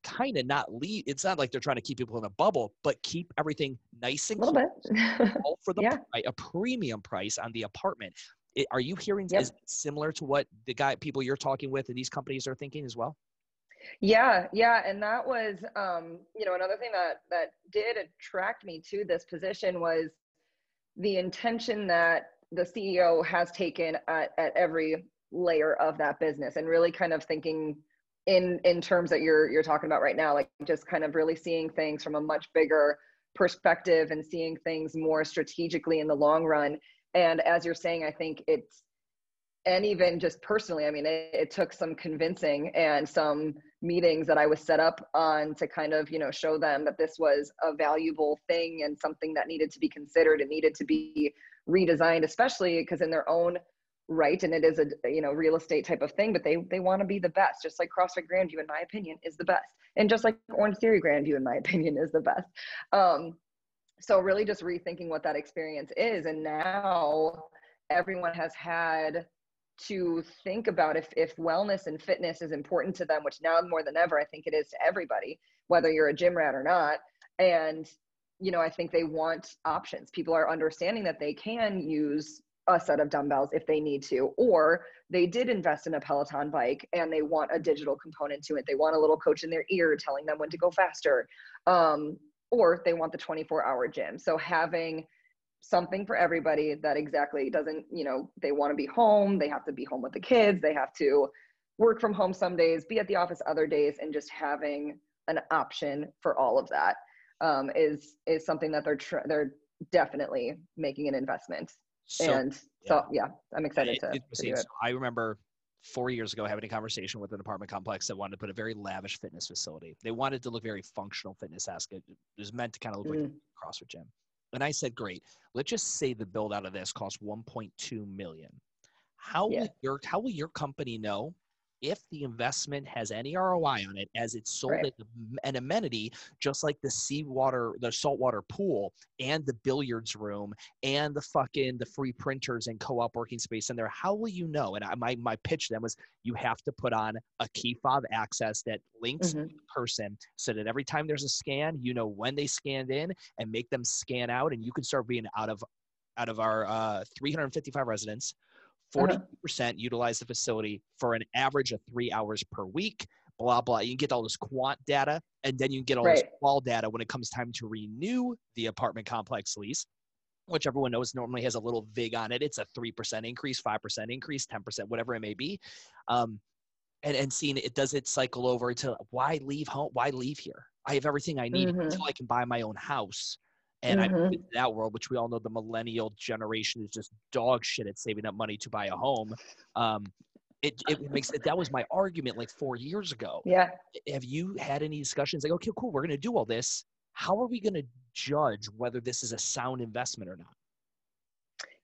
kind of not leave. It's not like they're trying to keep people in a bubble, but keep everything nice and a little bit. all for the Yeah. pri- a premium price on the apartment. I- are you hearing Yep. is similar to what the guy people you're talking with and these companies are thinking as well? Yeah, yeah, and that was um, you know another thing that that did attract me to this position was the intention that the CEO has taken at, at every layer of that business and really kind of thinking in in terms that you're you're talking about right now like just kind of really seeing things from a much bigger perspective and seeing things more strategically in the long run. And as you're saying i think it's and even just personally i mean it, it took some convincing and some meetings that i was set up on to kind of you know show them that this was a valuable thing and something that needed to be considered and needed to be redesigned especially because in their own right and it is a you know real estate type of thing but they they want to be the best just like crossfit grandview in my opinion is the best. And just like orange theory grandview in my opinion is the best. Um so really just rethinking what that experience is and now everyone has had to think about if if wellness and fitness is important to them which now more than ever i think it is to everybody whether you're a gym rat or not. And you know i think they want options. People are understanding that they can use a set of dumbbells if they need to or they did invest in a peloton bike and they want a digital component to it. They want a little coach in their ear telling them when to go faster um, or they want the 24 hour gym. So having something for everybody that exactly doesn't you know they want to be home they have to be home with the kids they have to work from home some days be at the office other days and just having an option for all of that um, is is something that they're tr- they're definitely making an investment So and so yeah i'm excited It- to, it- to do it so I remember four years ago having a conversation with an apartment complex that wanted to put a very lavish fitness facility. They wanted to look very functional fitness esque. It was meant to kind of look like Mm. a CrossFit gym. And I said, great. Let's just say the build out of this costs 1.2 million. How Yeah. will your how will your company know if the investment has any ROI on it as it's sold Right. as an amenity, just like the seawater, the saltwater pool, and the billiards room, and the fucking the free printers and co-op working space in there? How will you know? And I, my my pitch then was you have to put on a key fob access that links Mhm. the person so that every time there's a scan, you know when they scanned in and make them scan out, and you can start being out of out of our uh, 355 residents. Uh-huh. 40% utilize the facility for an average of three hours per week, blah, blah. You can get all this quant data, and then you can get all this qual data when it comes time to renew the apartment complex lease, which everyone knows normally has a little VIG on it. It's a 3% increase, 5% increase, 10%, whatever it may be. Um, and, and seeing it, does it cycle over to why leave home? Why leave here? I have everything I need Mhm. until I can buy my own house. And I Mhm. moved into that world, which we all know the millennial generation is just dog shit at saving up money to buy a home. Um, it, it makes it, that was my argument like four years ago. yeah Have you had any discussions like, okay, cool, we're going to do all this. How are we going to judge whether this is a sound investment or not?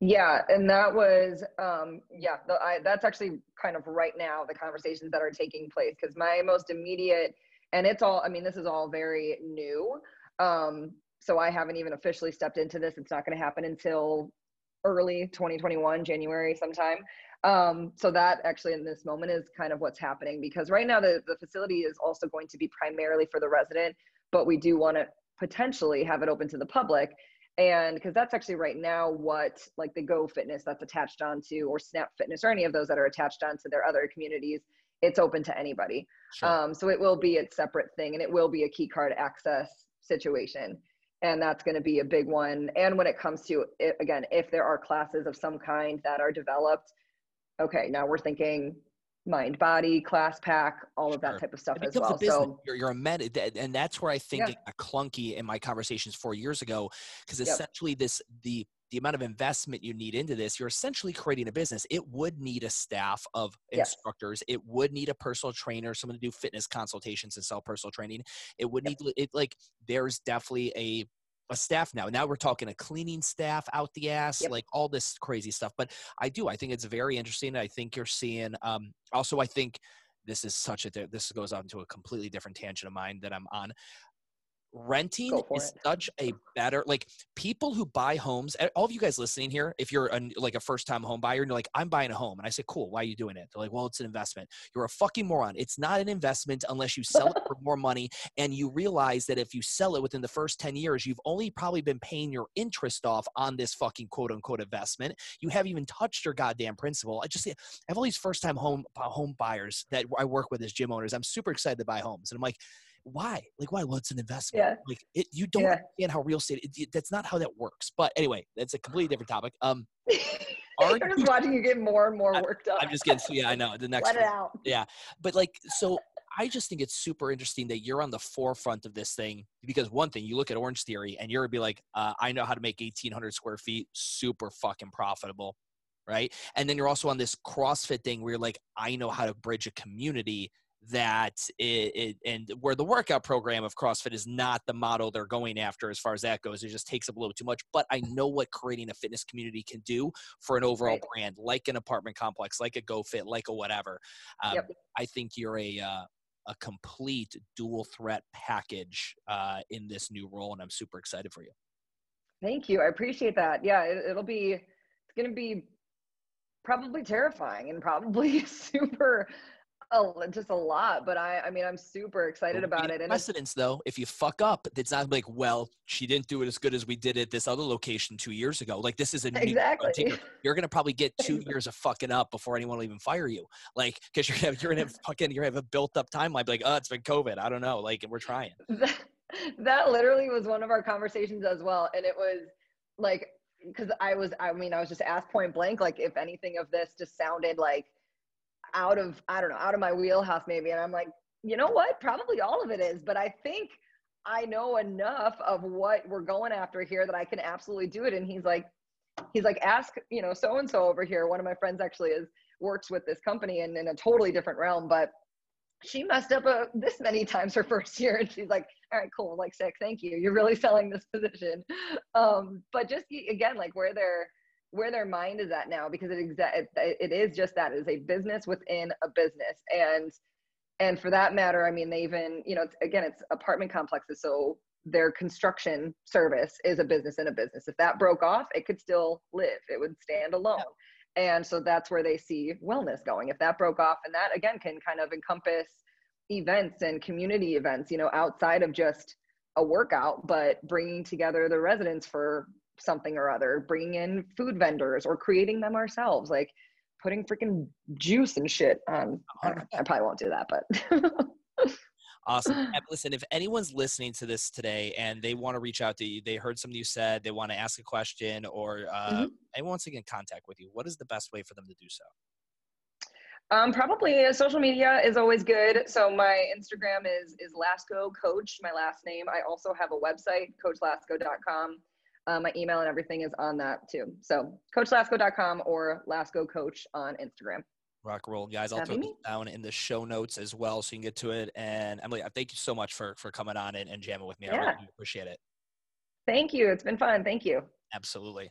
Yeah, and that was um, yeah. The, I, that's actually kind of right now the conversations that are taking place because my most immediate and it's all. I mean, this is all very new. Um, so I haven't even officially stepped into this. It's not going to happen until early 2021, January sometime. Um, so that actually in this moment is kind of what's happening because right now the, the facility is also going to be primarily for the resident, but we do want to potentially have it open to the public and because that's actually right now what like the go fitness that's attached onto or snap fitness or any of those that are attached onto their other communities it's open to anybody um, so it will be a separate thing and it will be a key card access situation and that's going to be a big one and when it comes to again if there are classes of some kind that are developed okay now we're thinking mind body class pack all of that Sure. type of stuff as well a so you're, you're a med, and that's where I think Yeah. it got clunky in my conversations four years ago, because Yep. essentially this the the amount of investment you need into this, you're essentially creating a business. It would need a staff of Yes. instructors. It would need a personal trainer, someone to do fitness consultations and sell personal training. It would need it like there's definitely a a staff now. Now we're talking a cleaning staff out the ass, Yep. like all this crazy stuff. But I do. I think it's very interesting. I think you're seeing. Um, also, I think this is such a. This goes on to a completely different tangent of mine that I'm on. Renting is it. such a better like people who buy homes eh, all of you guys listening here if you're a, like a first time home buyer and you're like i'm buying a home and i say cool why are you doing it? They're like well it's an investment. You're a fucking moron. It's not an investment unless you sell it for more money and you realize that if you sell it within the first 10 years you've only probably been paying your interest off on this fucking quote unquote investment. You haven't even touched your goddamn principal. I just I have all these first time home home buyers that i work with as gym owners. I'm super excited to buy homes. And i'm like why? Like, why? Well, it's an investment. Yeah. Like, it, you don't Yeah. understand how real estate. It, it- that's not how that works. But anyway, that's a completely different topic. Um, Are you- just watching you get more and more worked up. I'm just getting. Yeah, I know the next. Let it one. out. But like, so I just think it's super interesting that you're on the forefront of this thing because one thing you look at Orange Theory and you're be like, uh, I know how to make 1,800 square feet super fucking profitable, right? And then you're also on this CrossFit thing where you're like, I know how to bridge a community that it, it and where the workout program of CrossFit is not the model they're going after as far as that goes. It just takes up a little too much. But I know what creating a fitness community can do for an overall Right. brand, like an apartment complex, like a GoFit, like a whatever. Um, Yep. I think you're a uh, a complete dual threat package uh, in this new role, and I'm super excited for you. Thank you. I appreciate that. Yeah, it, it'll be, it's going to be probably terrifying and probably super, oh, just a lot. But I, I mean, I'm super excited about it. And precedence, though, if you fuck up, it's not like, well, she didn't do it as good as we did at this other location two years ago. Like this is a new exactly. You're gonna probably get two years of fucking up before anyone will even fire you. Like, because you're gonna you're gonna have fucking you're gonna have a built up timeline. Like, oh, it's been COVID. I don't know. Like, we're trying. that, that literally was one of our conversations as well and it was like because i was i mean i was just asked point blank like if anything of this just sounded like out of i don't know out of my wheelhouse maybe. And i'm like you know what? Probably all of it is but i think i know enough of what we're going after here that i can absolutely do it. And he's like he's like ask you know so and so over here. One of my friends actually is works with this company and in a totally different realm but she messed up a, this many times her first year. And she's like all right cool. Like sick. Thank you. You're really selling this position. Um but just again like where their where their mind is at now because it exa- it, it is just that it is a business within a business. And and for that matter i mean they even you know it's, again it's apartment complexes so their construction service is a business in a business. If that broke off it could still live. It would stand alone. And so that's where they see wellness going. If that broke off and that again can kind of encompass events and community events you know outside of just a workout but bringing together the residents for something or other bringing in food vendors or creating them ourselves like putting freaking juice and shit on I, I probably won't do that but Awesome. Listen, if anyone's listening to this today and they want to reach out to you, they heard something you said, they want to ask a question, or uh, Mhm. anyone wants to get in contact with you, what is the best way for them to do so? Um, probably uh, social media is always good. So my Instagram is is Lasco Coach, my last name. I also have a website, coachlasco.com. Uh, my email and everything is on that too. So coachlasco.com or Lasco Coach on Instagram. Rock and roll, guys. I'll put That'd throw these down in the show notes as well, so you can get to it. And Emily, I thank you so much for for coming on and, and jamming with me. I Yeah. really appreciate it. Thank you. It's been fun. Thank you. Absolutely.